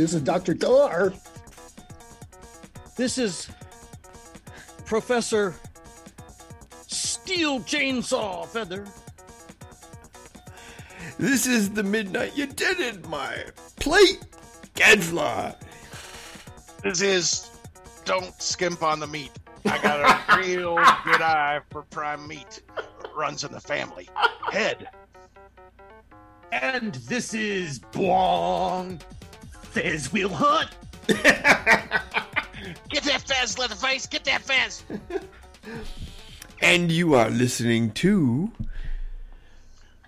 This is Dr. Tarr. This is Professor Steel Chainsaw Fether. This is the midnight you did it, my plate Gadfly. This is don't skimp on the meat. I got a real good eye for prime meat. Runs in the family. Head. And this is Bwong Fez Wheel Hunt. Get that Fez, Leatherface. Get that Fez. And you are listening to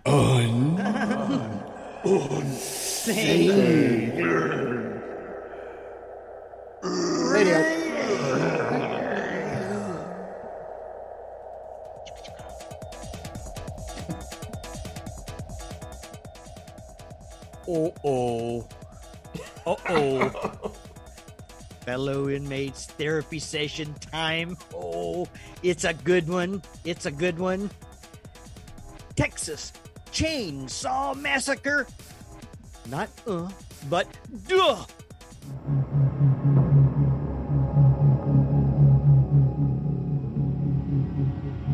Un Radio. Oh oh. Uh oh. Fellow inmates therapy session time. Oh, it's a good one. It's a good one. Texas Chainsaw Massacre. Not uh, but duh.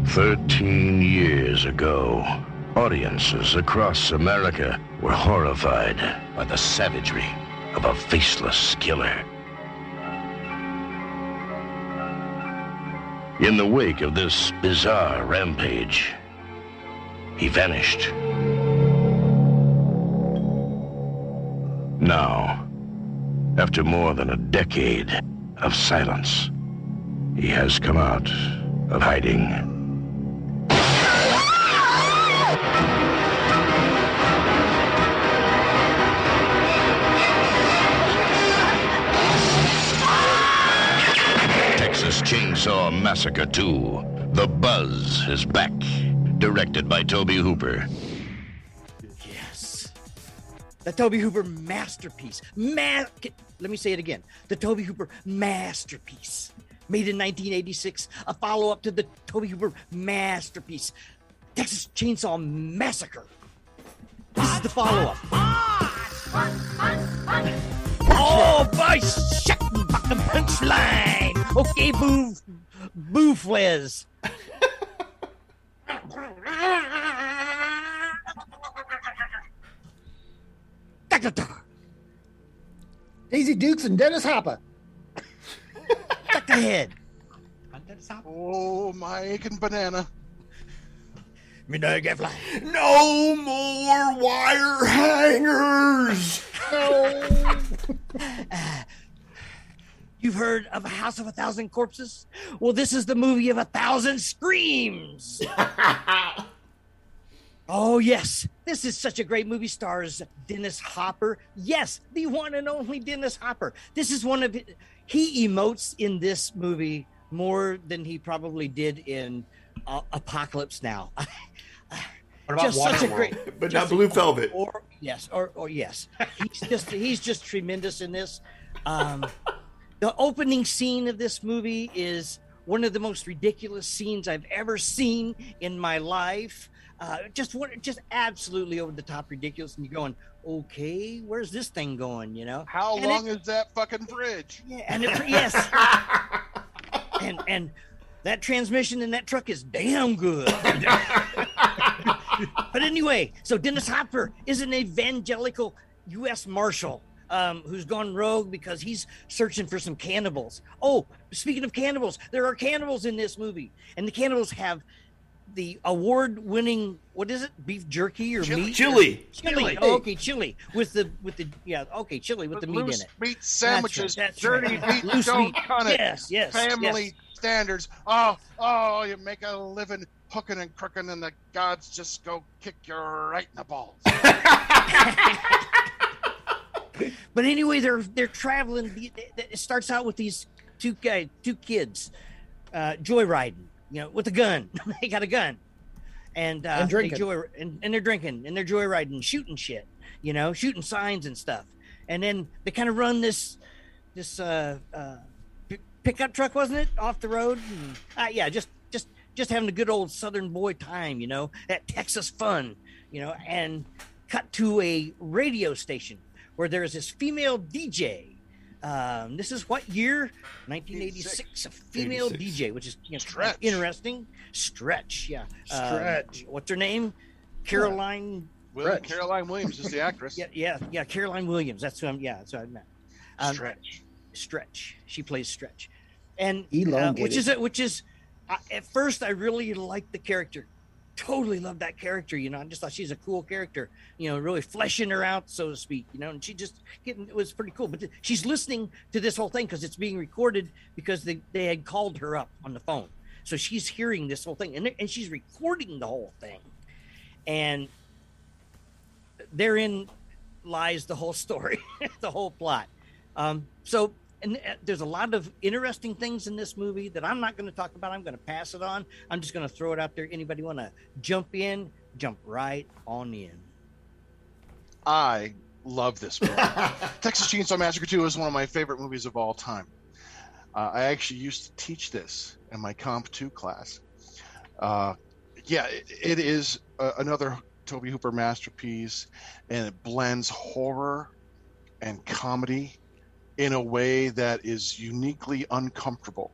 Thirteen years ago, audiences across America were horrified by the savagery of a faceless killer. In the wake of this bizarre rampage, he vanished. Now, after more than a decade of silence, he has come out of hiding. Chainsaw Massacre 2. The Buzz is back. Directed by Tobe Hooper. Yes. The Tobe Hooper masterpiece. Ma- Let me say it again. The Tobe Hooper masterpiece. Made in 1986, a follow up to the Tobe Hooper masterpiece, Texas Chainsaw Massacre. This is the follow up. Oh, by shit, fucking punchline. Okay, boo, boo fliz. Daisy Dukes and Dennis Hopper. Duck the head. Oh, my aching banana. Midnight Gadfly. No more wire hangers. You've heard of a House of a Thousand Corpses? Well, this is the movie of a thousand screams. oh, yes. This is such a great movie. Stars Dennis Hopper. Yes, the one and only Dennis Hopper. This is one of he emotes in this movie more than he probably did in uh, Apocalypse Now. What about just such a great But not Blue Velvet. or yes or or yes he's just he's just tremendous in this um the opening scene of this movie is one of the most ridiculous scenes i've ever seen in my life. Uh just what just absolutely over the top ridiculous and you're going okay where's this thing going? You know? How And long it- is that fucking bridge? yeah, and it, yes. And and that transmission in that truck is damn good. But anyway, so Dennis Hopper is an evangelical U.S. Marshal um, who's gone rogue because he's searching for some cannibals. Oh, speaking of cannibals, there are cannibals in this movie, and the cannibals have the award-winning what is it? Beef jerky or Chili. meat? Chili. Chili. Oh, okay, chili with the with the yeah. Okay, chili with the meat in it. meat sandwiches, That's dirty right. meat, Loose don't meat. cut it. Yes, yes, Family yes. standards. Oh, oh, you make a living hooking and crooking, and the gods just go kick you right in the balls. But anyway, they're they're traveling. It starts out with these two guys, two kids, uh, joyriding. You know, with a gun. they got a gun, and uh, And they drinking. joy and, and they're drinking and they're joyriding, shooting shit. You know, shooting signs and stuff. And then they kind of run this this uh, uh, pickup truck, wasn't it, off the road? And, uh, yeah, just just just having a good old Southern boy time. You know, that Texas fun. You know, and cut to a radio station where there is this female DJ. Um, this is what year? 1986. A female 86. DJ, which is you know, Stretch. interesting. Stretch, yeah. Um, Stretch. what's her name? Caroline. William, Stretch. Caroline Williams is the actress. Yeah, yeah, yeah. Caroline Williams. That's who I'm. Yeah, that's who I met. Um, Stretch. Stretch. She plays Stretch, and uh, which is which is I, at first I really liked the character, totally loved that character. You know, I just thought she's a cool character. You know, really fleshing her out, so to speak. You know, and she just getting it was pretty cool. But th- she's listening to this whole thing because it's being recorded because they they had called her up on the phone, so she's hearing this whole thing and and she's recording the whole thing, and therein lies the whole story, the whole plot. Um, so, and uh, there's a lot of interesting things in this movie that I'm not going to talk about. I'm going to pass it on. I'm just going to throw it out there. Anybody want to jump in? Jump right on in. I love this movie. Texas Chainsaw Massacre 2 is one of my favorite movies of all time. Uh, I actually used to teach this in my Comp 2 class. Uh, yeah, it, it is uh, another Tobe Hooper masterpiece, and it blends horror and comedy in a way that is uniquely uncomfortable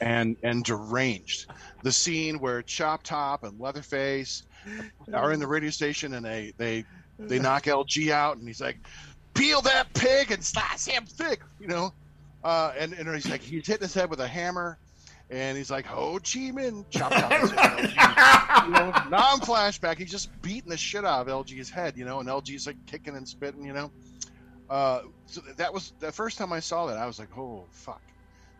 and and deranged. The scene where Chop Top and Leatherface are in the radio station and they they they knock LG out and he's like, peel that pig and slice him thick, you know. Uh, and, and he's like, he's hitting his head with a hammer, and he's like, Ho Chi Minh, chop his you know, non flashback. He's just beating the shit out of LG's head, you know, and LG's like kicking and spitting, you know. Uh, so that was the first time I saw that. I was like, oh fuck,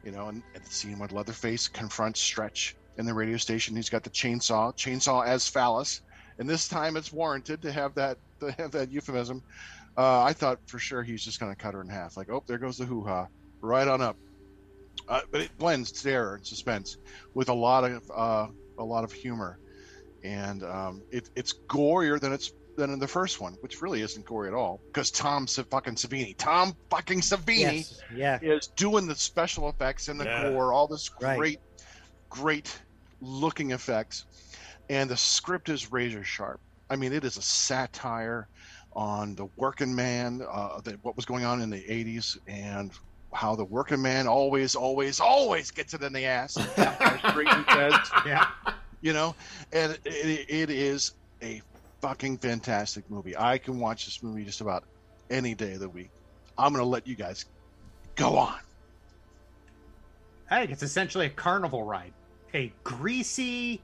you know. And, and scene when Leatherface confronts Stretch in the radio station. He's got the chainsaw, chainsaw as phallus, and this time it's warranted to have that to have that euphemism. Uh, I thought for sure he's just going to cut her in half. Like, oh, there goes the hoo ha, right on up. Uh, but it blends terror and suspense with a lot of uh, a lot of humor, and um, it, it's gorier than it's than in the first one, which really isn't gory at all because Tom Sa- fucking Savini, Tom fucking Savini Yes. Yeah. is doing the special effects and the Yeah. gore, all this Right. great, great looking effects, and the script is razor sharp. I mean, it is a satire on the working man, uh, the, what was going on in the '80s, and how the working man always, always, always gets it in the ass. as says, Yeah. you know, and it, it is a fucking fantastic movie. I can watch this movie just about any day of the week. I'm gonna let you guys go on. I think it's essentially a carnival ride. A greasy,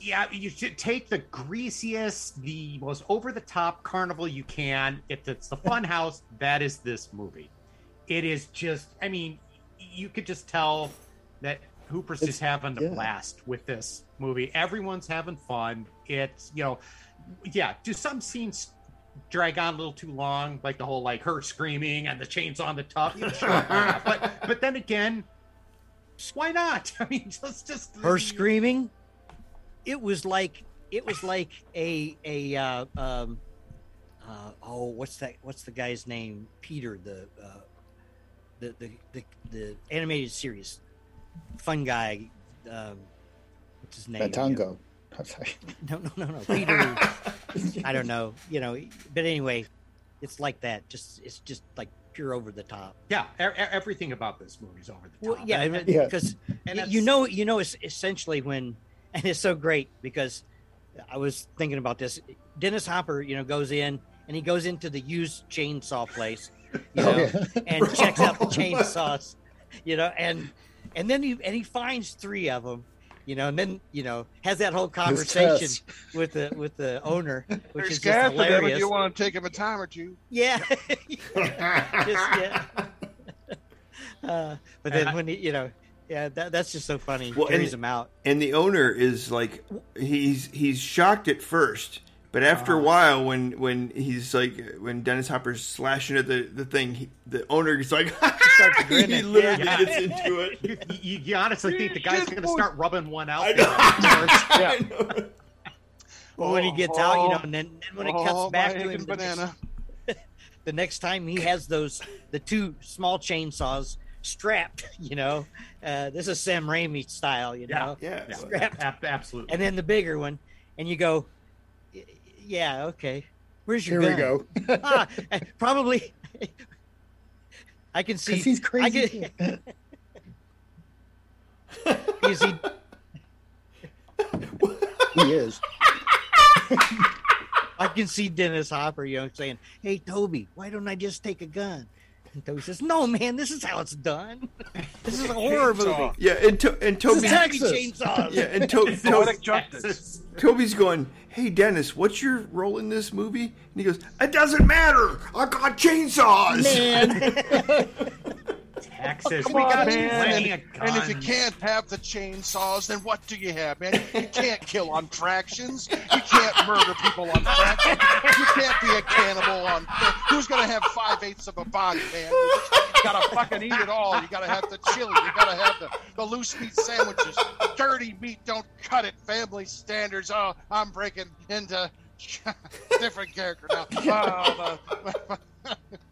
yeah, you should take the greasiest, the most over the top carnival you can. If it's the fun house, that is this movie. It is just, I mean, you could just tell that Hooper's It's- just having a yeah. blast with this movie. Everyone's having fun. It's, you know, yeah, do some scenes drag on a little too long, like the whole like her screaming and the chains on the top. Yeah, sure, but but then again, why not? I mean, just just Her screaming. It was like it was like a a uh, um, uh, oh what's that? What's the guy's name? Peter the uh, the, the the the animated series, fun guy. Um, what's his name? Batango. I'm sorry. No, no, no, no. Peter. I don't know. You know, but anyway, it's like that. Just it's just like pure over the top. Yeah, e- e- everything about this movie is over the top. Well, yeah, And- Yeah. because and you know, you know, it's essentially when, and it's so great because I was thinking about this. Dennis Hopper, you know, goes in and he goes into the used chainsaw place, you know, Oh, yeah. and checks out the chainsaws, you know, and and then he and he finds three of them, you know, and then you know has that whole conversation with the with the owner, which There's is just gas in there, hilarious. you want to take him a time or two. Yeah. Just, yeah. Uh, but then I- when he, you know, yeah, that, that's just so funny. Well, Carries and- him out. and the owner is like he's he's shocked at first but after Uh-huh. a while when when he's like when dennis hopper's slashing at the the thing he, the owner is like starts he literally Yeah. gets into it you, you, you honestly think the guy's going to start rubbing one out? I know. I know. Well, when he gets out, you know, Oh, and then, then when it oh, cuts back to him, aching the banana. next, the next time he has those the two small chainsaws strapped, you know, uh, this is Sam Raimi style, you know, yeah Yeah, Strapped. absolutely. and then the bigger one, and you go, "Y- yeah, okay, Where's your Here gun? we go. ah, probably. I can see. He's crazy. can, you see, he is. I can see Dennis Hopper, you know, saying, "Hey, Tobe, why don't I just take a gun?" And Tobe says, "No, man, this is how it's done. This is a horror movie. Yeah, and, to- and Tobe. This is Texas. chainsaws." Yeah, and to- to- justice. Tobe's going, "Hey Dennis, what's your role in this movie?" And he goes, "It doesn't matter. I got chainsaws." Man, Texas. Come we on, got man. plenty of And if you can't have the chainsaws, then what do you have, man? You can't kill on fractions. You can't murder people on fractions. You can't be a cannibal on. Who's gonna have five eighths of a body, man? You gotta fucking eat it all. You gotta have the chili. You gotta have the, the loose meat sandwiches. Dirty meat, don't cut it. Family standards. Oh, I'm breaking into different character now. Oh, the-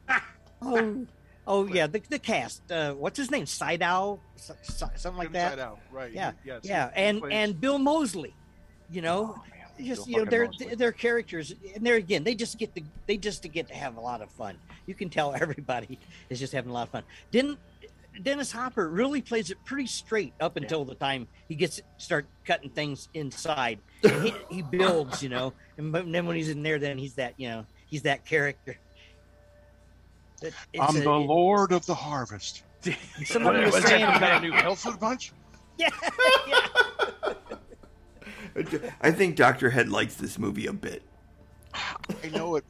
oh, um, oh yeah, the, the cast. Uh, what's his name? Siedow, something like that. Out, right? Yeah, Yes. yeah, He and and Bill Moseley. You know, Oh, just Bill you know they're Moseley. they're characters and they're again they just get to they just to get to have a lot of fun you can tell everybody is just having a lot of fun didn't dennis hopper really plays it pretty straight up until the time he gets start cutting things inside he, he builds you know and then when he's in there then he's that you know he's that character I'm a- the Lord of the Harvest. somebody What- was saying that? You got about a new health food bunch? yeah, yeah. I think Doctor Head likes this movie a bit. I know it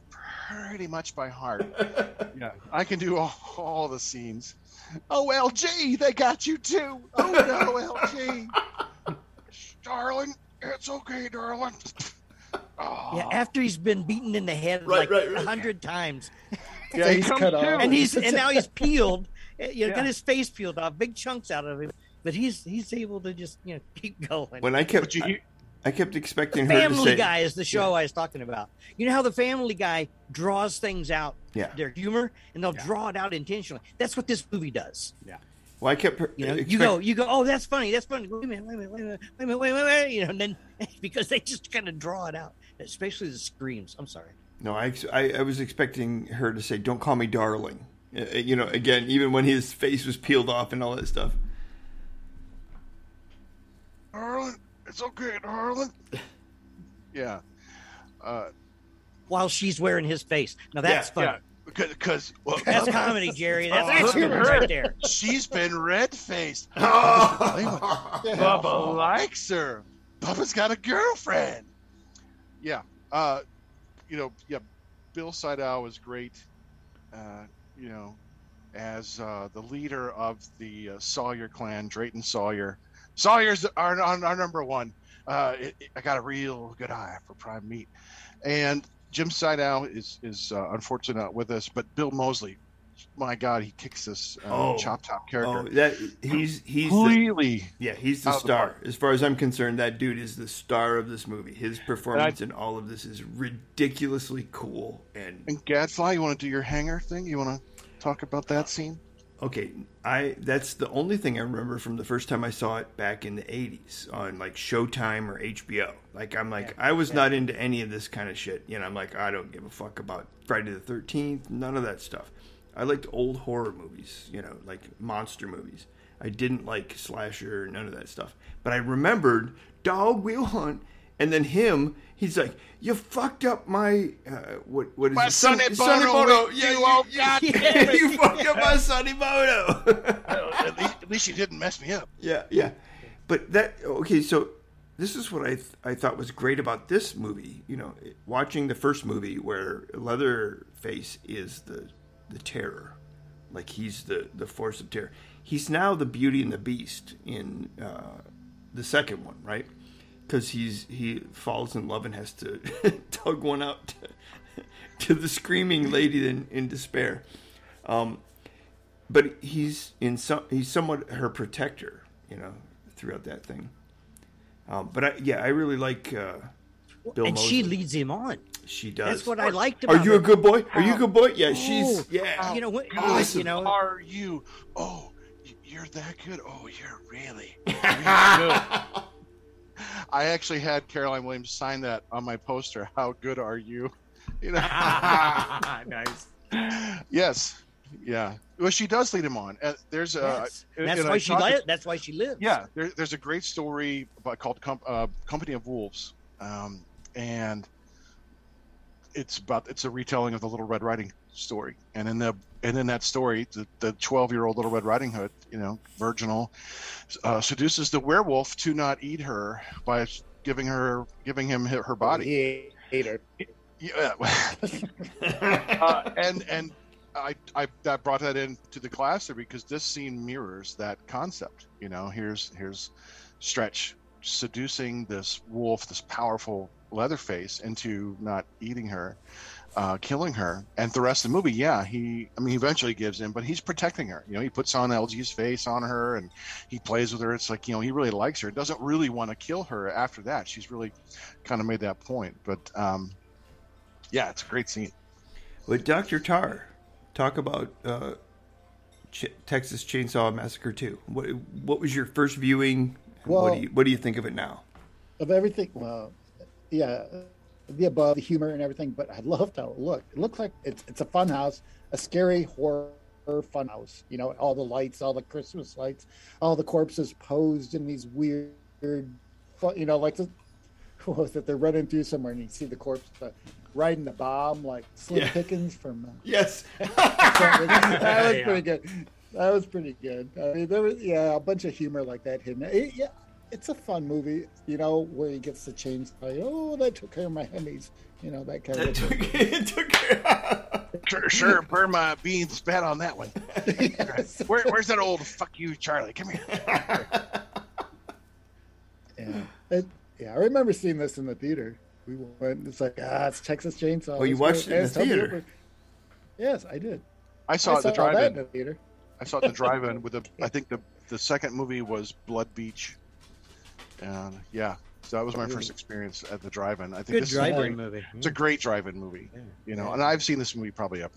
pretty much by heart. yeah, I can do all, all the scenes. Oh, LG, they got you too. Oh no, LG, darling, it's okay, darling. Oh, yeah after he's been beaten in the head Right, like right, a right. hundred times Yeah, he's comes cut off. and he's and now he's peeled. You know, Yeah. got his face peeled off, big chunks out of him. But he's he's able to just you know keep going. When I kept, you- I, I kept expecting her to Family say, Guy is the show I was talking about. You know how the Family Guy draws things out, Yeah. their humor, and they'll Yeah. draw it out intentionally. That's what this movie does. Yeah. "Well, I kept, You know, expect- you go, you go, oh, that's funny, that's funny. Wait a minute, wait a minute, wait a minute, wait a minute, wait a minute, wait a minute. You know, and then because they just kind of draw it out, especially the screams. I'm sorry. No, I, I, I was expecting her to say, "Don't call me darling." Uh, uh, you know, again, even when his face was peeled off and all that stuff. Harlan, it's okay, Harlan. yeah, uh, While she's wearing his face. Now that's Yeah, funny. yeah, because well, That's comedy, Jerry. That's Oh, comedy right there. she's been red faced. Oh, Bubba likes her. Bubba's got a girlfriend. Yeah. Uh, you know, yeah, Bill Seidel was great. Uh, you know, as uh, the leader of the uh, Sawyer clan, Drayton Sawyer. Sawyer's our, our, our number one. Uh, it, it- I got a real good eye for prime meat. And Jim Seidel is is uh, not with us, but Bill Moseley, my God, he kicks this uh, Oh. chop top character. oh, character that he's he's the, completely. yeah he's the of the star. As far as I'm concerned, that dude is the star of this movie. His performance in all of this is ridiculously cool and And Gadfly, you want to do your hanger thing? You want to talk about that scene? Okay, I that's the only thing I remember from the first time I saw it back in the '80s on like Showtime or HBO. Like I'm like I was not into any of this kind of shit. You know, I'm like I don't give a fuck about Friday the Thirteenth, none of that stuff. I liked old horror movies, you know, like monster movies. I didn't like slasher, none of that stuff. But I remembered Dog Wheel Hunt, and then him. He's like, "You fucked up my uh, what? What is My it? Son- Sonny Sonny Bono Bono. with Yeah, you, oh, you, God you fucked up my Sonny Bono." at, least, at least you didn't mess me up. Yeah, yeah. But that okay, so this is what I th- I thought was great about this movie. You know, watching the first movie where Leatherface is the the terror, like he's the the force of terror. He's now the Beauty and the Beast in uh, the second one, right? Because he's he falls in love and has to tug one out to, to the screaming lady in, in despair. Um, but he's in some he's somewhat her protector, you know, throughout that thing. Um, but I, yeah, I really like uh, Bill and she leads him on. She does. That's what I liked about. Are you her. a good boy? Are you a good boy? Yeah, Oh, she's yeah. You know what? Awesome. You know, Are you? Oh, you're that good? Oh, you're really, really good. I actually had Caroline Williams sign that on my poster. How good are you? You know. nice. yes. Yeah. Well, she does lead him on. Uh, there's a. Yes. and- That's why I she talked- li- That's why she lives. Yeah, there, there's a great story about, called Com- uh, Company of Wolves, um, and it's about it's a retelling of the Little Red Riding story. And in the and in that story, the the 12 year old Little Red Riding Hood, you know, virginal, uh, seduces the werewolf to not eat her by giving her giving him her her body. He ate her. Yeah. uh, and and I, I that brought that into the class because this scene mirrors that concept. You know, here's here's Stretch seducing this wolf, this powerful Leatherface, into not eating her, uh, killing her, and the rest of the movie, yeah, he I mean, he eventually gives in, but he's protecting her. You know, he puts on LG's face on her, and he plays with her. It's like you know, he really likes her. Doesn't really want to kill her after that. She's really kind of made that point, but. um yeah, it's a great scene. With Dr. Tarr, talk about uh, Ch- Texas Chainsaw Massacre 2. What, what was your first viewing? what, do you, what do you think of it now? Of everything, well, yeah, the above, the humor and everything, but I loved how it looked. It looked like it's it's a fun house, a scary horror fun house. You know, all the lights, all the Christmas lights, all the corpses posed in these weird, you know, like the, what was it? They're running through somewhere and you see the corpse uh, riding the bomb like Slim Yeah. Pickens from. Uh, Yes. that was Yeah. pretty good. That was pretty good. I mean, there was yeah, a bunch of humor like that hidden. It, yeah, it's a fun movie. You know, where he gets the chains. Like, oh, that took care of my Hemis. You know that kind it of. took, it took Sure, sure. Burn my beans spat on that one. yes. Where, where's that old fuck you, Charlie? Come here. Yeah. It, yeah, I remember seeing this in the theater. We went. It's like ah, it's Texas Chainsaw. Oh, you Let's watched go. it in the theater? Hooper. Yes, I did. I saw I it at the all that in drive-in. the theater. I saw it at the drive-in with the. I think the the second movie was Blood Beach, and yeah, so that was my first experience at the drive-in. I think Good this drive-in Is, movie. it's a great drive-in movie, you know. And I've seen this movie probably up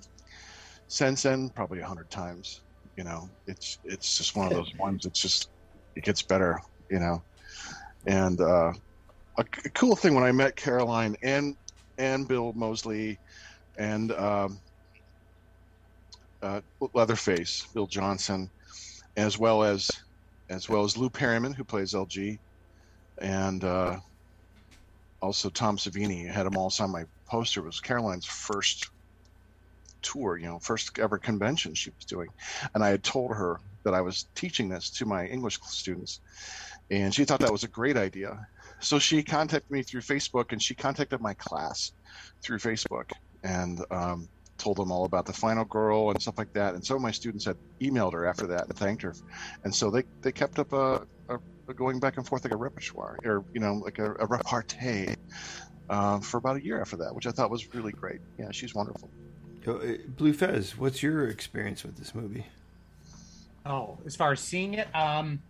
since then, probably a hundred times. You know, it's it's just one of those ones. It's just it gets better, you know. And uh, a, c- cool thing when I met Caroline and and Bill Moseley and um, uh, Leatherface, Bill Johnson, as well as as well as Lou Perryman, who plays LG, and uh, also Tom Savini. Had them all sign my poster. It was Caroline's first tour, you know, first ever convention she was doing, and I had told her that I was teaching this to my English students, and she thought that was a great idea. So she contacted me through Facebook, and she contacted my class through Facebook, and um, told them all about the final girl and stuff like that. And some of my students had emailed her after that and thanked her. And so they, they kept up a going back and forth like a repertoire or, you know, like a, a repartee uh, for about a year after that, which I thought was really great. Yeah, she's wonderful. So, uh, Blue Fez, what's your experience with this movie? Oh, as far as seeing it, um,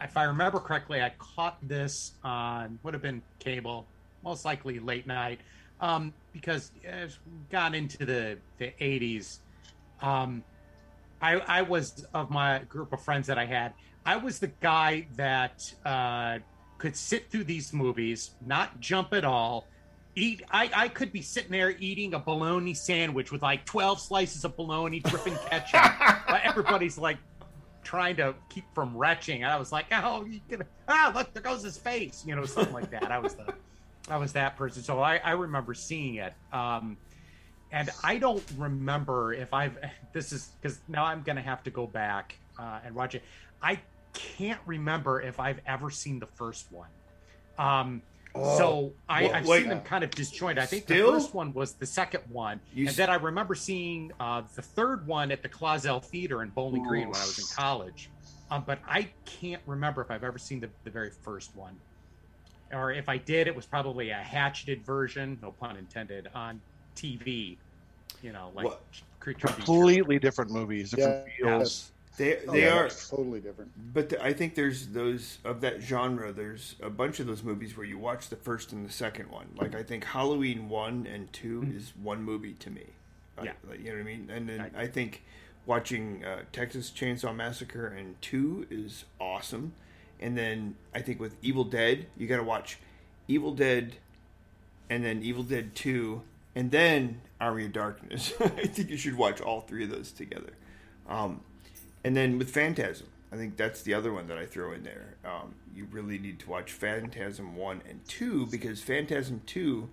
if I remember correctly, I caught this on would have been cable, most likely late night, um, because as we got into the the eighties, um, I I was of my group of friends that I had, I was the guy that uh, could sit through these movies, not jump at all. Eat. I, I could be sitting there eating a bologna sandwich with like twelve slices of bologna dripping ketchup. but everybody's like trying to keep from retching. And I was like, oh, you can, ah, look, there goes his face, you know, something like that. I was the, I was that person. So I, I remember seeing it. Um, and I don't remember if I've, this is because now I'm going to have to go back uh, and watch it. I can't remember if I've ever seen the first one. Um, so I, Well, I've wait. seen them kind of disjointed. I think Still? the first one was the second one, You and s- then I remember seeing uh, the third one at the Clausel Theater in Bowling Green when I was in college. Um, but I can't remember if I've ever seen the, the very first one, or if I did, it was probably a hatcheted version, no pun intended, on TV. You know, like What? creature. Completely different movies, different Yeah, feels. They Oh, they yeah, are, totally different. but the, I think there's those of that genre. There's a bunch of those movies where you watch the first and the second one. Like I think Halloween one and 2 is one movie to me. Like- Yeah. like, you know what I mean. And then Right. I think watching uh, Texas Chainsaw Massacre and two is awesome. And then I think with Evil Dead, you got to watch Evil Dead, and then Evil Dead two, and then Army of Darkness. I think you should watch all three of those together. Um, and then with Phantasm, I think that's the other one that I throw in there. Um, you really need to watch Phantasm 1 and 2 because Phantasm 2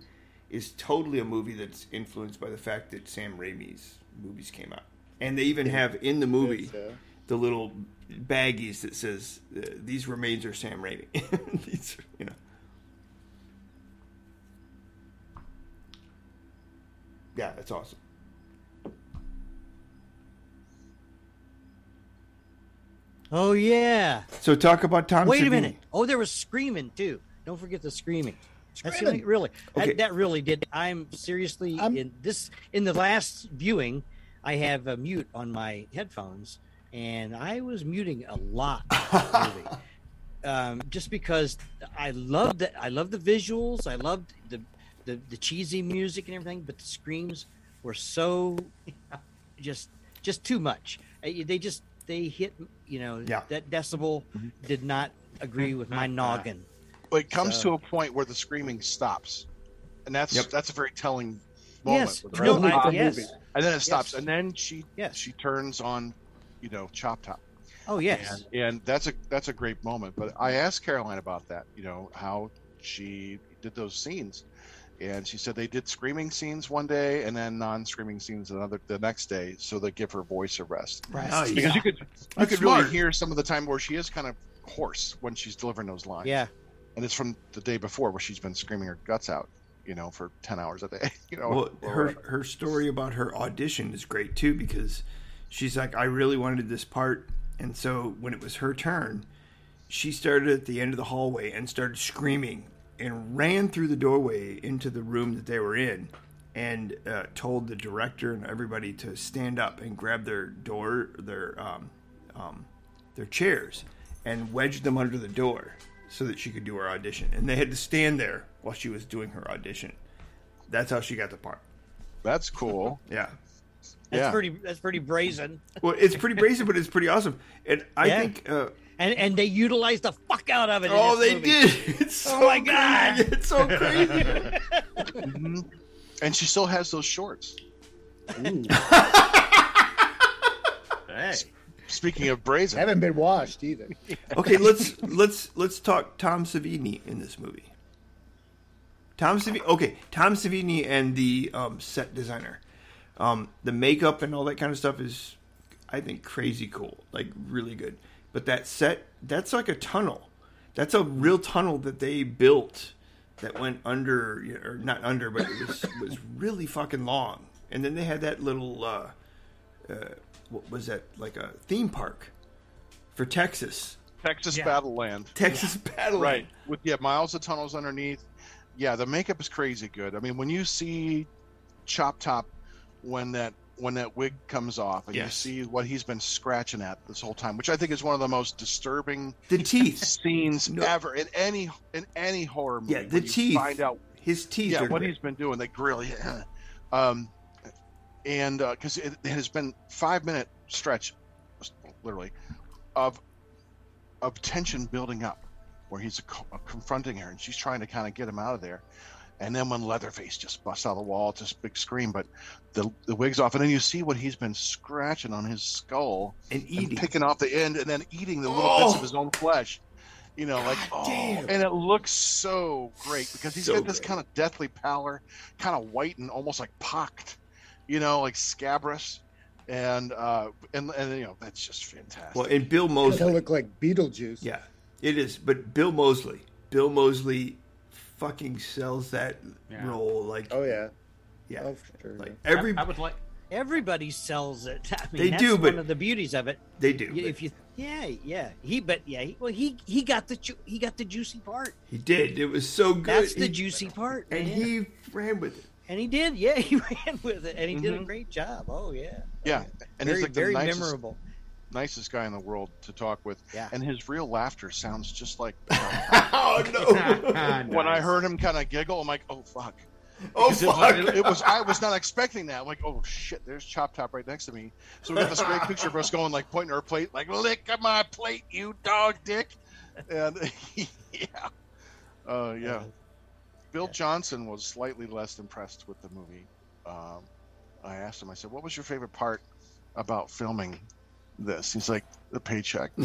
is totally a movie that's influenced by the fact that Sam Raimi's movies came out. And they even have in the movie uh, the little baggies that says uh, these remains are Sam Raimi. these, are, you know. Yeah, that's awesome. Oh yeah. So talk about Tom. Wait a minute. Oh, there was screaming too. Don't forget the screaming. That's Screaming. really Okay. that, that really did. I'm seriously I'm- in this in the last viewing. I have a mute on my headphones, and I was muting a lot. movie. Um, just because I loved that, I loved the visuals, I loved the, the the cheesy music and everything, but the screams were so just just too much. They just they hit you know Yeah. that decibel mm-hmm. did not agree with my noggin. But it comes So- to a point where the screaming stops, and that's Yep. that's a very telling moment. Yes, the no, I- yes, and then it stops, Yes. and then she Yes. she turns on, you know, Chop Top. oh yes, and, and that's a that's a great moment. But I asked Caroline about that, you know, how she did those scenes, and she said they did screaming scenes one day and then non-screaming scenes another the next day, so they give her voice a rest. right. Oh, yeah. Because you could you That's could smart. really hear some of the time where she is kind of hoarse when she's delivering those lines. yeah, and it's from the day before where she's been screaming her guts out, you know, for ten hours a day. You know, Well, her her story about her audition is great too because she's like, I really wanted this part, and so when it was her turn, she started at the end of the hallway and started screaming and ran through the doorway into the room that they were in, and uh, told the director and everybody to stand up and grab their door their um, um, their chairs and wedged them under the door so that she could do her audition, and they had to stand there while she was doing her audition. That's how she got the part. that's cool. Yeah. that's yeah. pretty. That's pretty brazen. Well, it's pretty brazen, but it's pretty awesome. And I Yeah. think, uh, And and they utilized the fuck out of it. oh, they movie. did. It's so Oh my God. It's so crazy. Mhm. And she still has those shorts. Hey. Speaking of brazen, haven't been washed either. okay, let's let's let's talk Tom Savini in this movie. Tom Savini. Okay, Tom Savini and the um, set designer. Um, the makeup and all that kind of stuff is, I think, crazy cool. Like really good. But that set, that's like a tunnel. That's a real tunnel that they built that went under, or not under, but it was was really fucking long. And then they had that little, uh, uh, what was that? Like a theme park for Texas. Texas Yeah. Battleland. Texas Battle. Right. With yeah, miles of tunnels underneath. Yeah, the makeup is crazy good. I mean, when you see Chop Top when that when that wig comes off and Yes. you see what he's been scratching at this whole time, which I think is one of the most disturbing The teeth. scenes No. ever in any in any horror movie. Yeah, the when you teeth. Find out His teeth. yeah what great. he's been doing. They grill you. Um, and because it, it has been five minute stretch, literally, of of tension building up, where he's co- confronting her and she's trying to kind of get him out of there. And then when Leatherface just busts out of the wall, it's this big scream, but the the wig's off, and then you see what he's been scratching on his skull and and picking off the end, and then eating the little bits Oh! of his own flesh. You know, like oh, and it looks so great because he's So got this great. kind of deathly pallor, kind of white and almost like pocked, you know, like scabrous, and uh, and and you know that's just fantastic. well, and Bill They Moseley. look like Beetlejuice. Yeah, it is. But Bill Moseley. Bill Moseley fucking sells that Yeah. role like Oh yeah. yeah. Oh, sure. Like every I, would like. Everybody sells it. I mean, They that's do, but- one of the beauties of it. they do. You- but If you, yeah, yeah, he, but yeah, he, well, he he got the ju- he got the juicy part. he did. It was so good. That's the He- juicy part, and man. he ran with it. and he did, yeah, he ran with it, and he did a Mhm. great job. Oh yeah, yeah, and very he's like the very nicest, memorable. Nicest guy in the world to talk with. Yeah. and his real laughter sounds just like oh no! when I heard him kind of giggle. I'm like, oh fuck. oh Because it, was- fuck! it, it was I was not expecting that. I'm like, oh shit, there's Chop Top right next to me. So we got this great picture of us going like pointing our plate, like lick at my plate, you dog dick. And yeah, uh, yeah. Bill Johnson was slightly less impressed with the movie. Um, I asked him. I said, "What was your favorite part about filming this?" He's like, "The paycheck."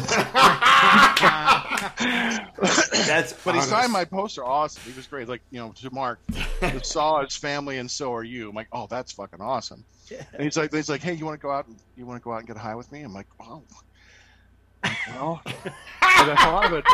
That's But he honest. signed my poster. Awesome. He was great. Like, you know, to Mark, "We saw his family and so are you. I'm like, oh, that's fucking awesome. And he's like, he's like, hey, you want to go out? And, you want to go out and get high with me? I'm like, wow. Well, I thought of it.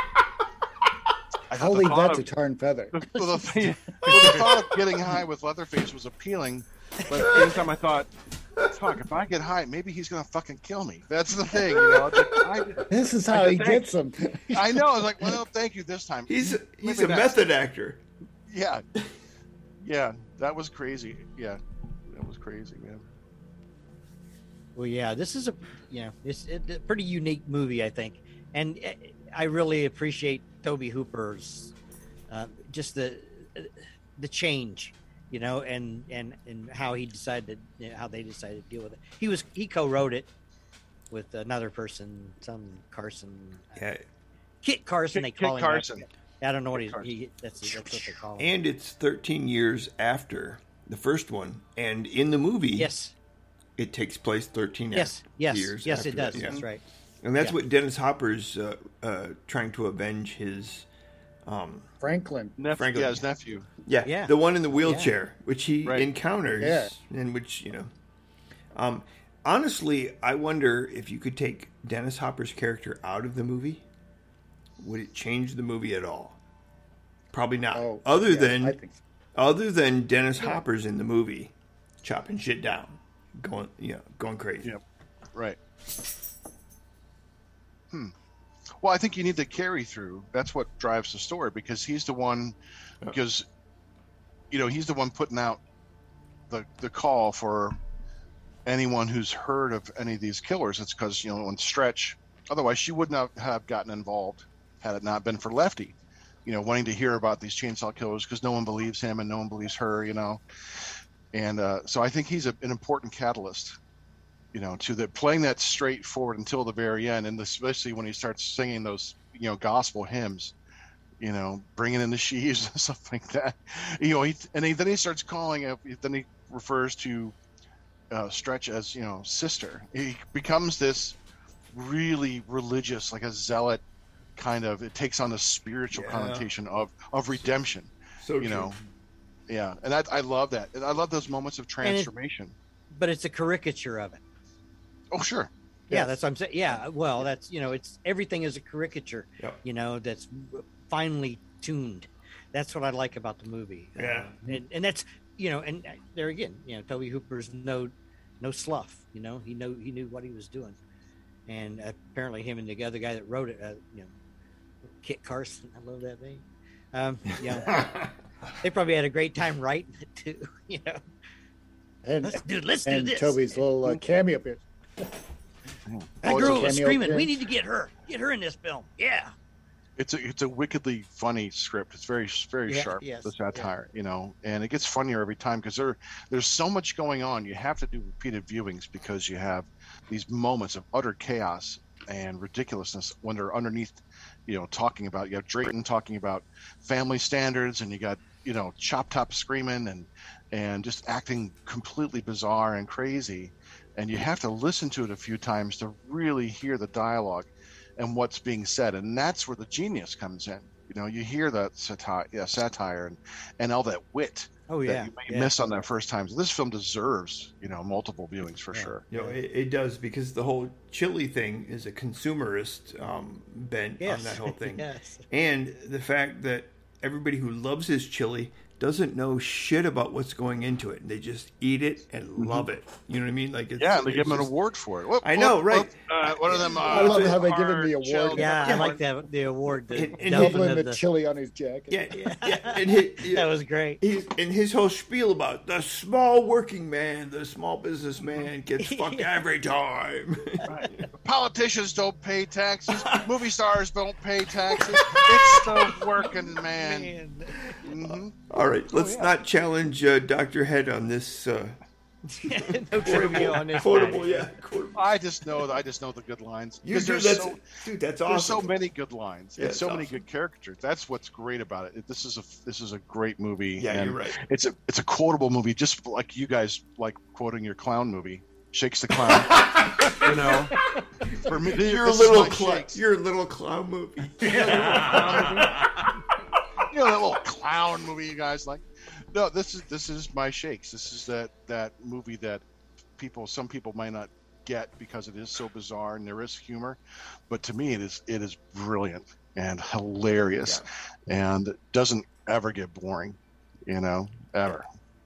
I thought I'll the leave thought that to of- Tarr and Fether. the, the, the, the thought of getting high with Leatherface was appealing, but at the same time I thought, fuck, if I get high, maybe he's gonna fucking kill me. That's the thing, you know. Like, I, This is how I he think- gets them. I know. I was like, well, thank you this time. He's he's Maybe a next. method actor. Yeah, yeah, that was crazy. Yeah, that was crazy, man. Well, yeah, this is a you know it's it, a pretty unique movie, I think, and eh, I really appreciate Tobe Hooper's uh, just the the change, you know, and and and how he decided you know, how they decided to deal with it. He was he co-wrote it with another person, some Carson, Yeah, Kit Carson. Kit- they call Kit him. Carson. forget. I don't know what Kit he, he that's that's what they call him. and it's 13 years after the first one, and in the movie, yes, it takes place 13 yes, yes, years. yes, after it does. that, yeah. That's right. And that's Yeah. what Dennis Hopper's uh, uh, trying to avenge his. Um, Franklin. Nephew, Franklin. yeah, his nephew. yeah, Yeah. the one in the wheelchair, which he Right. encounters, Yeah. and which you know. Um, honestly, I wonder if you could take Dennis Hopper's character out of the movie, would it change the movie at all? Probably not. Oh, other yeah, than I think so. other than Dennis Hopper's in the movie, chopping shit down, going you know, going crazy. Yep. Right. Hmm. Well, I think you need the carry through. That's what drives the story because he's the one, because, you know, he's the one putting out the the call for anyone who's heard of any of these killers. It's because you know when Stretch, otherwise she would not have gotten involved had it not been for Lefty, you know, wanting to hear about these chainsaw killers because no one believes him and no one believes her, you know, and uh, so I think he's a, an important catalyst you know, to the playing that straightforward until the very end, and especially when he starts singing those, you know, gospel hymns, you know, bringing in the sheaves and stuff like that. You know, he, and he, then he starts calling up. Then he refers to uh, Stretch as you know sister. He becomes this really religious, like a zealot kind of. It takes on the spiritual Yeah. connotation of of redemption. So you know, yeah, and I, I love that. And I love those moments of it- transformation. But it's a caricature of it. Oh, sure. Yeah, Yes. that's what I'm saying. Yeah, well, that's you know, it's everything is a caricature. Yep. You know, that's finely tuned. That's what I like about the movie. Yeah. Uh, and, and that's you know, and uh, there again, you know, Tobe Hooper's no no slough. You know, he know he knew what he was doing, and apparently him and the other guy that wrote it, uh, you know, Kit Carson. I love that name. Um, yeah, they probably had a great time writing it too. You know, And, let's do let's do this. Tobe's little uh, cameo bit. That Oh, it's a girl was cameo screaming. We need to get her. Get her in this film. Yeah. it's a it's a wickedly funny script. It's very very Yeah, sharp. yes, the satire, you know, and it gets funnier every time because there there's so much going on. You have to do repeated viewings because you have these moments of utter chaos and ridiculousness when they're underneath, you know, talking about. You have Drayton talking about family standards, and you got you know Chop Top screaming and and just acting completely bizarre and crazy. And you have to listen to it a few times to really hear the dialogue and what's being said, and that's where the genius comes in. You know, you hear that satire, yeah, satire, and and all that wit Oh that yeah. you may yeah. miss on that first time. So this film deserves, you know, multiple viewings for Yeah. sure. You know, it, it does because the whole chili thing is a consumerist um, bent Yes. on that whole thing, yes. and the fact that everybody who loves his chili doesn't know shit about what's going into it. They just eat it and love it. You know what I mean? Like, it's, Yeah, they it's give him an award for it. Whoop, I know, whoop, right. whoop. Uh, one of them. Uh, I love how they give him the award. shelled- Yeah, I like that the award. The And- and Delvin Doubling of the the- chili on his jacket. Yeah, yeah, and he, that was great. He's, and his whole spiel about the small working man, the small businessman gets fucked every time. Politicians don't pay taxes. Movie stars don't pay taxes. It's the working man. Man. hmm All right, let's not challenge uh, Doctor Head on this uh, no trivia on this. Quotable, yeah. Quotable. I just know I just know the good lines. You, 'Cause dude, there's that's, so dude, that's there's so many good lines Yeah, and so it's many good characters. That's what's great about it. This is a this is a great movie. yeah, and you're right. It's a it's a quotable movie, just like you guys like quoting your clown movie, Shakes the Clown. you know, for me, You're a little my clown. Shakes. You're a little clown movie. you know that little clown movie you guys like. No, this is this is my shakes. This is that that movie that people some people might not get because it is so bizarre and there is humor, but to me it is it is brilliant and hilarious, and it doesn't ever get boring, you know, ever.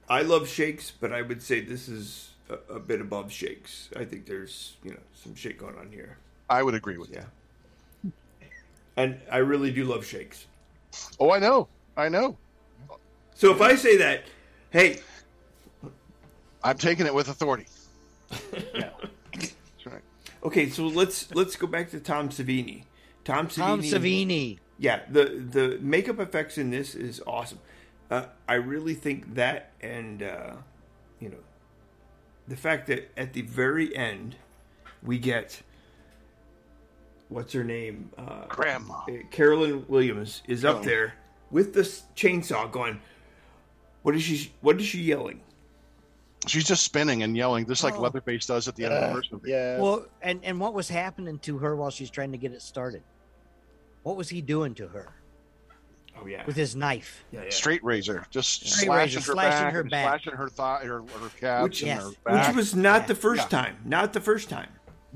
I love shakes, but I would say this is a, a bit above shakes. I think there's you know some shake going on here. I would agree with you. Yeah. And I really do love shakes. Oh, I know, I know. So if I say that, hey, I'm taking it with authority. yeah, that's right. okay, so let's let's go back to Tom Savini. Tom Savini. Tom Savini. Yeah, the the makeup effects in this is awesome. Uh, I really think that, and uh, you know, the fact that at the very end we get what's her name, uh, Grandma. uh, Caroline Williams is up Oh. there with the chainsaw going. What is she? What is she yelling? She's just spinning and yelling, just like Oh. Leatherface does at the end of the first movie. yeah. Well, and and what was happening to her while she's trying to get it started? What was he doing to her Oh yeah, with his knife? yeah, yeah. Straight razor, just Straight slashing, razor, her, slashing back her back. slashing her thigh, her, her calves, Which- and Yes. her Which back. Which was not Yeah. the first Yeah. time. Not the first time.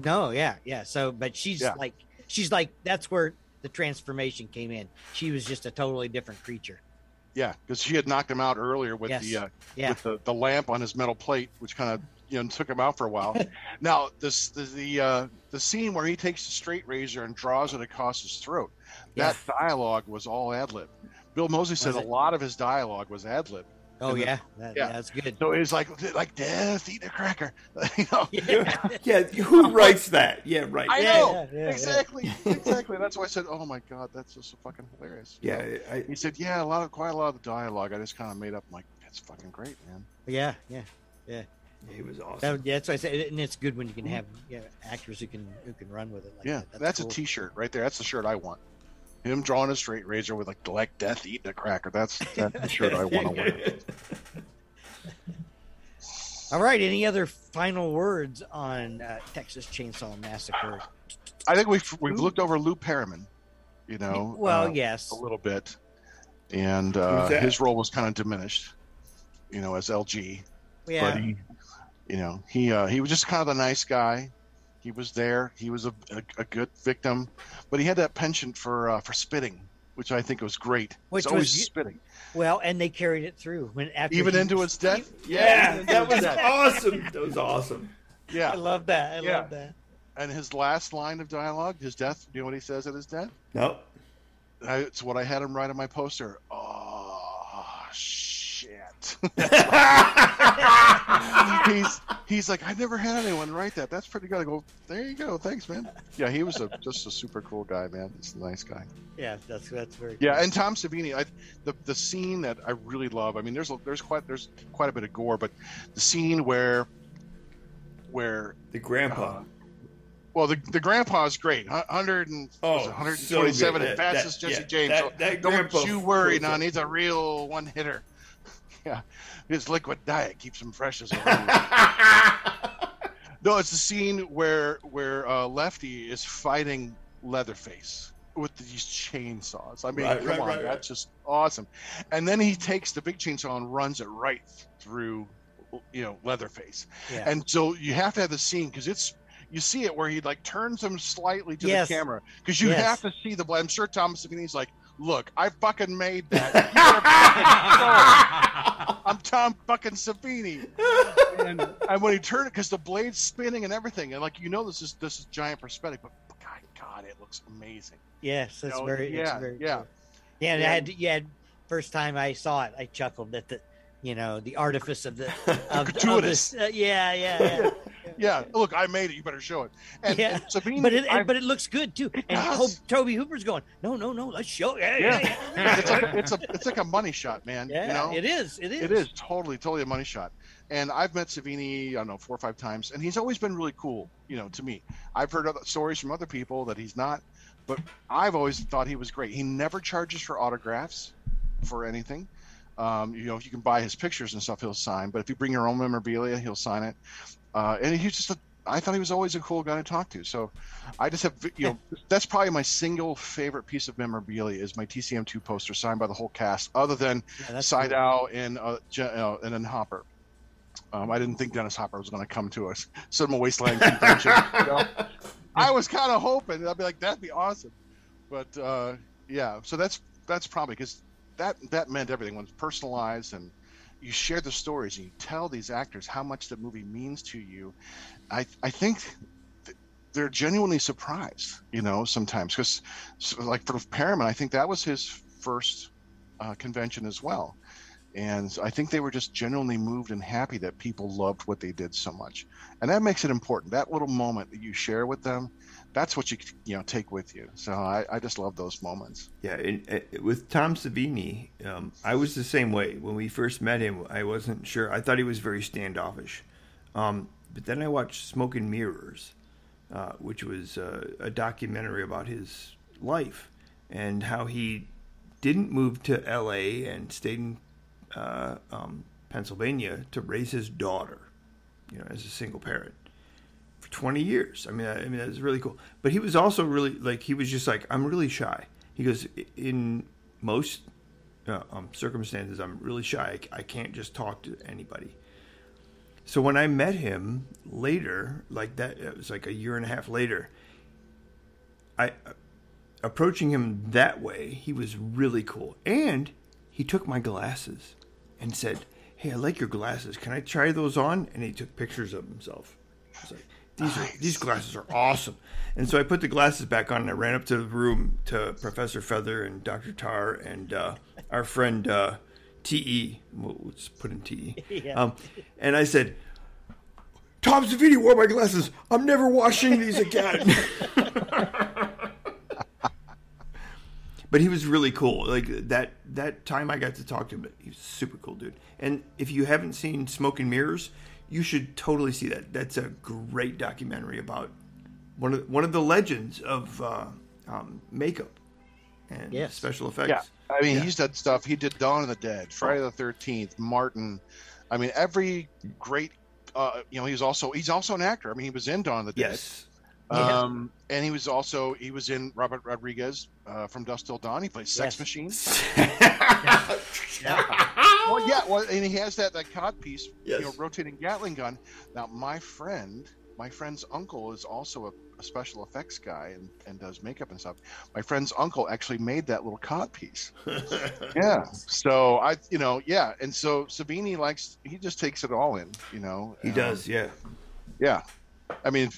No, yeah, yeah. So, but she's Yeah. like, she's like, that's where the transformation came in. She was just a totally different creature. yeah, because she had knocked him out earlier with Yes. the uh, Yeah, with the, the lamp on his metal plate, which kind of you know took him out for a while. now this the the, uh, the scene where he takes the straight razor and draws it across his throat. That dialogue was all ad lib. Bill Moseley said a lot of his dialogue was ad lib. Oh And the- yeah, that, yeah. yeah, that's good. So it was like like death eating a cracker. you know. Yeah. Yeah, who writes that? Yeah, right. I Yeah, know yeah, yeah, yeah. exactly, exactly. That's why I said, "Oh my god, that's just so fucking hilarious." you? Yeah, I, He said, "Yeah, a lot of quite a lot of the dialogue. I just kind of made up. I'm like, that's fucking great, man." yeah, yeah. Yeah. He was awesome. That, yeah, that's why I said, and it's good when you can mm-hmm. have yeah, actors who can who can run with it. Like yeah, that. that's, cool. a T-shirt right there. That's the shirt I want. Him drawing a straight razor with like like death eating a cracker. That's that's the shirt I want to wear. All right. Any other final words on uh, Texas Chainsaw Massacre? I think we've we've looked over Lou Perryman, you know. well, uh, yes. a little bit, and uh, his role was kind of diminished, you know, as LG. Yeah. but he, you know, he uh, he was just kind of a nice guy. He was there. He was a, a, a good victim, but he had that penchant for uh, for spitting, which I think was great. Which He's always was- spitting, Well, and they carried it through when after even he- into his death. yeah, even that was death. awesome. That was awesome. Yeah, I love that. I Yeah. love that. and his last line of dialogue, his death. Do you know what he says at his death? No, I, it's what I had him write on my poster. Oh shit! he's he's like, I've never had anyone write that. That's pretty good. I go, there you go. Thanks, man. Yeah, he was a just a super cool guy, man. He's a nice guy. Yeah, that's that's very. Yeah, cool. and Tom Savini, I, the the scene that I really love. I mean, there's a- there's quite there's quite a bit of gore, but the scene where where the grandpa. uh, well, the the grandpa is great. Hu- Hundred and Oh, 127 so and good. That- fastest that- Jesse yeah, James. that- so don't grandpa you worry, pulls none. He's a real one hitter. yeah, his liquid diet keeps him fresh as a no, it's the scene where where uh, Lefty is fighting Leatherface with these chainsaws. I mean, Right, come right, on, right, that's just awesome. And then he takes the big chainsaw and runs it right through, you know, Leatherface. yeah. And so you have to have the scene because it's you see it where he like turns him slightly to Yes. the camera because you Yes. have to see the blood. I'm sure Thomas Savini's like, look, I fucking made that. You better fucking go. I'm Tom fucking Savini. And, and when he turned it, because the blade's spinning and everything, and like you know, this is this is giant perspective, but, God, God, it looks amazing. yes, that's know, very. yeah, it's very yeah. cool. Yeah, and I had yeah. First time I saw it, I chuckled at the, you know, the artifice of the of, of gratuitous. this. Uh, yeah, yeah, yeah. Yeah, look, I made it. You better show it. And, Yeah, and Savini, but it but it looks good too. And does. Tobe, Tobe Hooper's going, no, no, no, let's show. Yeah, Yeah. yeah, it's like it's a it's like a money shot, man. Yeah, you know, it is. It is. It is totally, totally a money shot. And I've met Savini, I don't know, four or five times, and he's always been really cool, you know, to me. I've heard other stories from other people that he's not, but I've always thought he was great. He never charges for autographs for anything. Um, you know, if you can buy his pictures and stuff, he'll sign. But if you bring your own memorabilia, he'll sign it. Uh, and he's just a, I thought he was always a cool guy to talk to. So I just have, you know, that's probably my single favorite piece of memorabilia is my TCM2 poster signed by the whole cast, other than Yeah, cool. Out and uh, uh, and then Hopper. Um, I didn't think Dennis Hopper was going to come to us. Cinema Wasteland convention. you know? I was kind of hoping I'd be like, that'd be awesome. But uh, yeah, so that's that's probably because that that meant everything when it's personalized and you share the stories and you tell these actors how much the movie means to you. I I think th- they're genuinely surprised, you know, sometimes because like for Paramount, I think that was his first uh, convention as well. And I think they were just genuinely moved and happy that people loved what they did so much. And that makes it important. That little moment that you share with them, that's what you you know take with you. So I, I just love those moments. Yeah, and, uh, with Tom Savini, um, I was the same way. When we first met him, I wasn't sure. I thought he was very standoffish. Um, but then I watched Smoke and Mirrors, uh, which was uh, a documentary about his life and how he didn't move to L.A. and stayed in uh, um, Pennsylvania to raise his daughter, you know, as a single parent for 20 years. I mean, I, I mean, that's really cool. But he was also really like he was just like I'm really shy. He goes in most uh, um, circumstances I'm really shy. I, I can't just talk to anybody. So when I met him later, like that, it was like a year and a half later. I approaching him that way, he was really cool, and he took my glasses and said, "Hey, I like your glasses. Can I try those on?" And he took pictures of himself. I was like, "These are these glasses are awesome." And so I put the glasses back on, and I ran up to the room to Professor Fether and Doctor Tarr and uh, our friend uh, Te. We'll we'll just put in Te. Yeah. Um, and I said, "Tom Savini wore my glasses. I'm never washing these again." but he was really cool. Like that that time I got to talk to him, he was super cool dude. And if you haven't seen Smoke and Mirrors, you should totally see that. That's a great documentary about one of one of the legends of uh, um, makeup and Yes. special effects. Yeah, I mean, Yeah. he's done stuff. He did Dawn of the Dead, Friday the Thirteenth, Martin. I mean, every great. Uh, you know, he's also he's also an actor. I mean, he was in Dawn of the Dead. Yes. Yeah. Um, and he was also he was in Robert Rodriguez uh, from Dusk Till Dawn. He plays Sex Yes. Machine. Yeah. Well, yeah, well, and he has that that cod piece, Yes. you know, rotating Gatling gun. Now, my friend, my friend's uncle is also a, a special effects guy and, and does makeup and stuff. My friend's uncle actually made that little cod piece. yeah. So I, you know, yeah, and so Savini likes he just takes it all in, you know. he Um, does. Yeah. Yeah, I mean.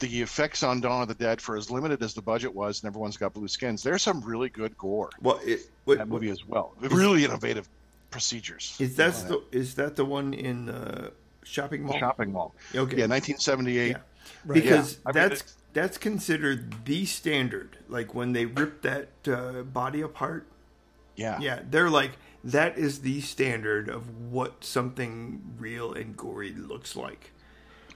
The effects on Dawn of the Dead, for as limited as the budget was, and everyone's got blue skins. There's some really good gore Well, it, in what, that movie as well. Really innovative procedures. is that the is that the one in the shopping mall? shopping mall? Okay. Yeah, 1978. Yeah. Right. because Yeah. I mean, that's that's considered the standard. Like when they rip that uh, body apart, Yeah. yeah, they're like that is the standard of what something real and gory looks like,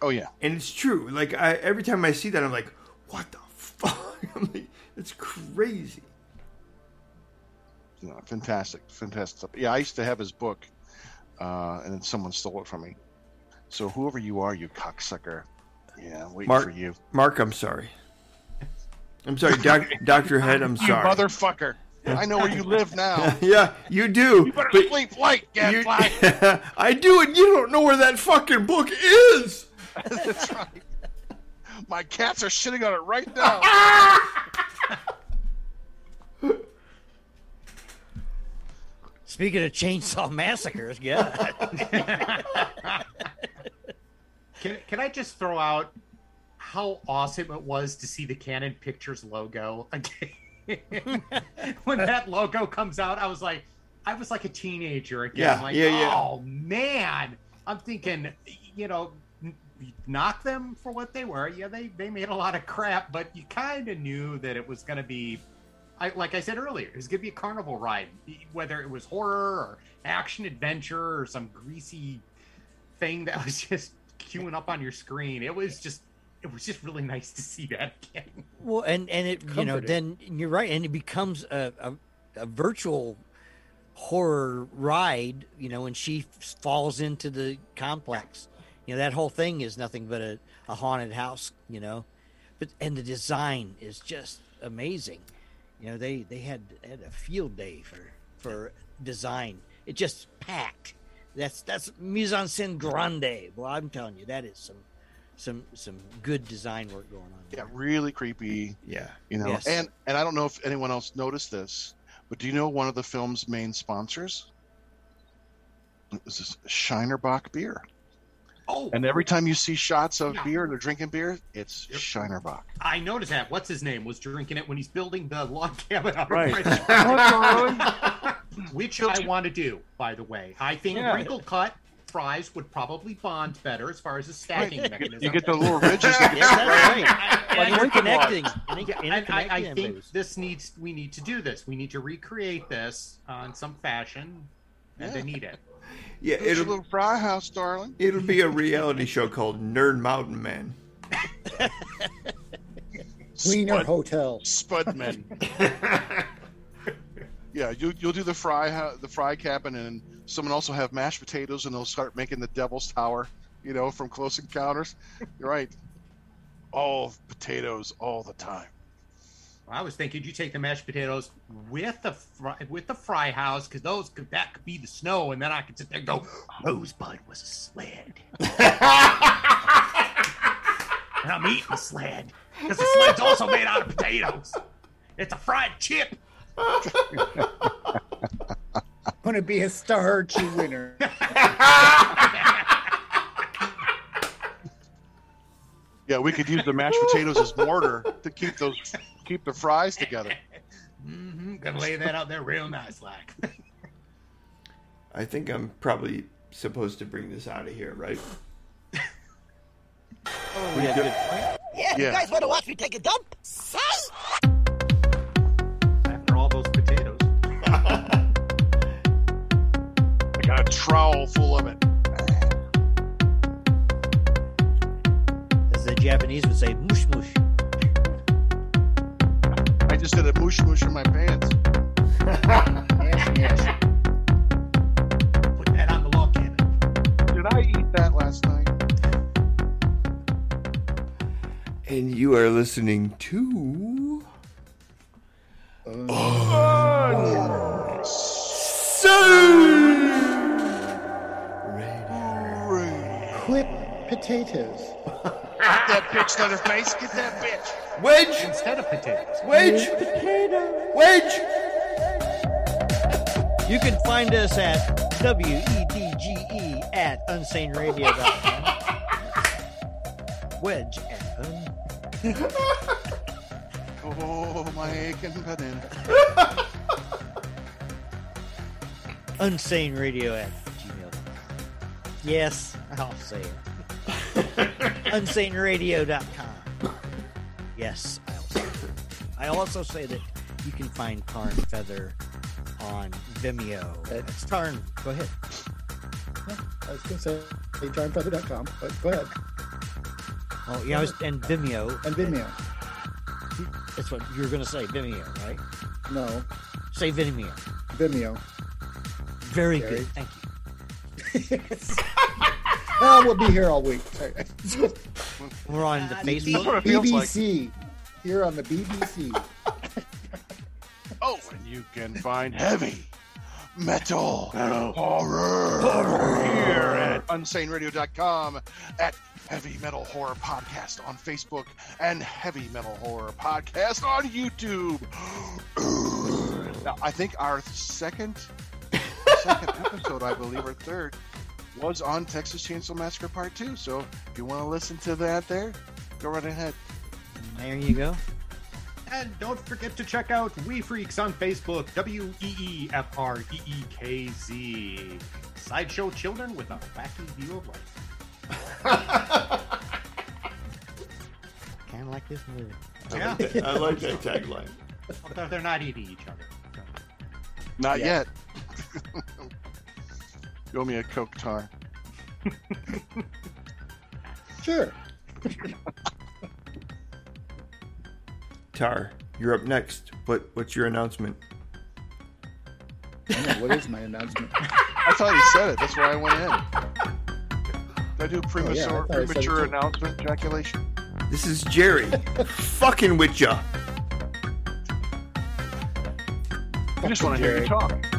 Oh yeah. and it's true. Like I, every time I see that, I'm like, what the fuck? I'm like, it's crazy. No, fantastic, fantastic stuff. Yeah, I used to have his book, uh, and then someone stole it from me. So whoever you are, you cocksucker. Yeah, I'm waiting Mark- for you. Mark, I'm sorry. I'm sorry, doc, Doctor Head. I'm You sorry. motherfucker. I know where you live now. yeah, you do. You better but sleep light, gadfly. I do, and you don't know where that fucking book is. That's right. My cats are shitting on it right now. Speaking of chainsaw massacres, yeah. Can, can I just throw out how awesome it was to see the Cannon Pictures logo again? when that logo comes out, I was like, I was like a teenager again. Yeah, like, yeah, yeah. oh man, I'm thinking, you know, knock them for what they were. Yeah, they they made a lot of crap, but you kind of knew that it was going to be, I, like I said earlier, it was going to be a carnival ride, whether it was horror or action adventure or some greasy thing that was just queuing up on your screen. It was just it was just really nice to see that again. Well, and and it you know then you're right, and it becomes a, a, a virtual horror ride. You know, when she falls into the complex, you know that whole thing is nothing but a, a haunted house. You know, but and the design is just amazing. You know, they they had had a field day for for design. It just packed. That's that's mise en scène grande. Well, I'm telling you, that is some some some good design work going on. Yeah, really creepy. Yeah. You know, Yes. and and I don't know if anyone else noticed this, but do you know one of the film's main sponsors? This is Shiner Bock beer. Oh, And every time you see shots of Yeah. beer, they're drinking beer, it's Yep. Shiner Bock. I noticed that. What's his name was drinking it when he's building the log cabin out Right. Which I want to do, by the way. I think Yeah. wrinkle cut fries would probably bond better as far as the stacking mechanism. You get the little ridges. that Yes, that's right. I- Like and- interconnecting. Yeah, interconnecting and I, I think babies. this needs we need to do this. We need to recreate this uh, in some fashion, and they need it. Yeah, It's a it'll little fry house, darling. it'll be a reality show called Nerd Mountain Man. Wiener Spud, Hotel. Spudman. yeah, you, you'll do the fry the fry cabin, and someone also have mashed potatoes, and they'll start making the Devil's Tower. You know, from Close Encounters. You're right. All potatoes all the time. I was thinking you take the mashed potatoes with the fry, with the fry house because those could, that could be the snow, and then I could sit there and go, Rosebud was a sled, and I'm eating a sled because the sled's also made out of potatoes. It's a fried chip. I'm going to be a star starchy winner. Yeah, we could use the mashed potatoes as mortar to keep those keep the fries together. hmm Gonna lay that out there real nice, like. I think I'm probably supposed to bring this out of here, right? Yeah, Yeah. you guys want to watch me take a dump? After all those potatoes. I got a trowel full of it. As the Japanese would say, mush mush. I just did a moosh moosh in my pants. Yes, yes. Put that on the log cabin. Did I eat that last night? And you are listening to Whip potatoes. Get that bitch to the face. Get that bitch. Wedge, Instead of potatoes. wedge, wedge. You can find us at W-E-D-G-E at unsaneradio.com. Wedge at un- Oh, my aching banana. unsaneradio at gmail. Yes, I'll say it. unsaneradio.com. Yes, say it. I also say that you can find Tarr and Fether on Vimeo. It's Tarn. Go ahead. I was going to say johnfeather.com, but go ahead. Oh, yeah, I was, and Vimeo. And Vimeo. That's what you were going to say, Vimeo, right? No, Say Vimeo. Vimeo. Very Gary. good. Thank you. Oh, we'll be here all week. Sorry. We're on the That's Facebook. what it feels like. BBC. Here on the BBC. Oh, and you can find heavy metal horror, here at unsaneradio.com, at Heavy Metal Horror Podcast on Facebook, and Heavy Metal Horror Podcast on YouTube. now, I think our second, second episode, I believe, or third, was on Texas Chainsaw Massacre Part 2. So if you want to listen to that there, go right ahead. There you go. And don't forget to check out Wee Freekz on Facebook, W E E F R E E K Z. Sideshow children with a wacky view of life. Kind of like this movie. Yeah. I like that tagline. Although they're not eating each other. so. Not Yeah. yet. You owe me a Coke Tarr. Sure. Tarr, you're up next. What what's your announcement? I know, what is my announcement? I thought he said it. That's why I went in. Did I do oh, premature, Oh, thought I premature too. announcement ejaculation? This is Jerry, fucking with ya. I just want to hear you talk.